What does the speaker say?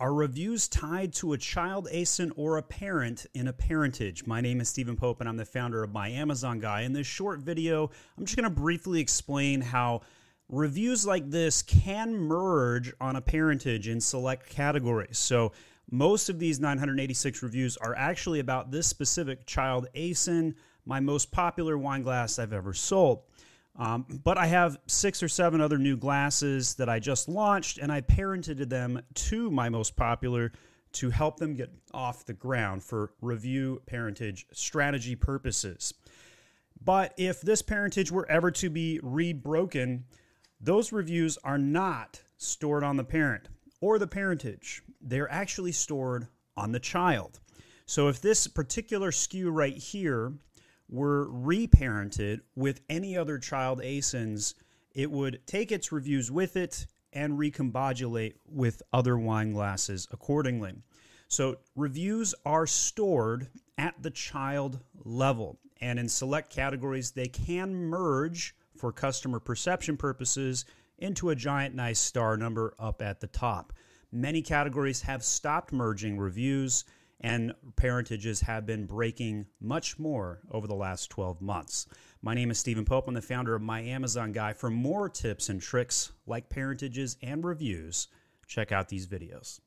Are reviews tied to a child ASIN or a parent in a parentage? My name is Stephen Pope and I'm the founder of My Amazon Guy. In this short video, I'm just going to briefly explain how reviews like this can merge on a parentage in select categories. So, most of these 986 reviews are actually about this specific child ASIN, my most popular wine glass I've ever sold. Um, but I have six or seven other new glasses that I just launched, and I parented them to my most popular to help them get off the ground for review parentage strategy purposes. But if this parentage were ever to be rebroken, those reviews are not stored on the parent or the parentage. They're actually stored on the child. So if this particular SKU right here were reparented with any other child ASINs, it would take its reviews with it and recombobulate with other wine glasses accordingly. So, reviews are stored at the child level, and in select categories, they can merge for customer perception purposes into a giant nice star number up at the top. Many categories have stopped merging reviews and parentages have been breaking much more over the last 12 months. My name is Stephen Pope. I'm the founder of My Amazon Guy. For more tips and tricks like parentages and reviews, check out these videos.